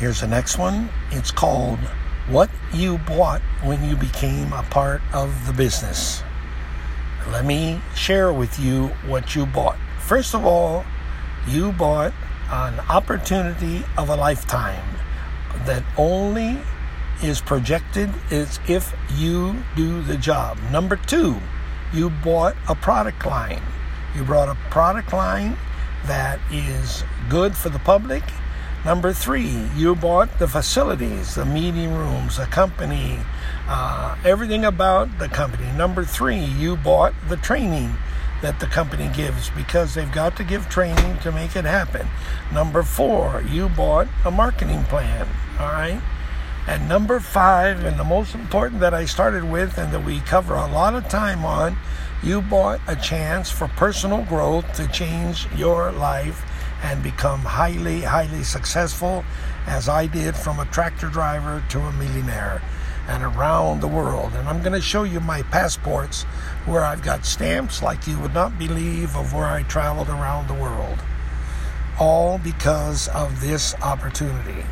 Here's the next one. It's called What You Bought When You Became a Part of the Business. Let me share with you what you bought. First of all, you bought an opportunity of a lifetime that only is projected is if you do the job. Number two, you bought a product line. You brought a product line that is good for the public Number three, you bought the facilities, the meeting rooms, the company, uh, everything about the company. Number three, you bought the training that the company gives because they've got to give training to make it happen. Number four, you bought a marketing plan. All right. And number five, and the most important that I started with and that we cover a lot of time on, you bought a chance for personal growth to change your life and become highly, highly successful as I did from a tractor driver to a millionaire and around the world. And I'm going to show you my passports where I've got stamps like you would not believe of where I traveled around the world. All because of this opportunity.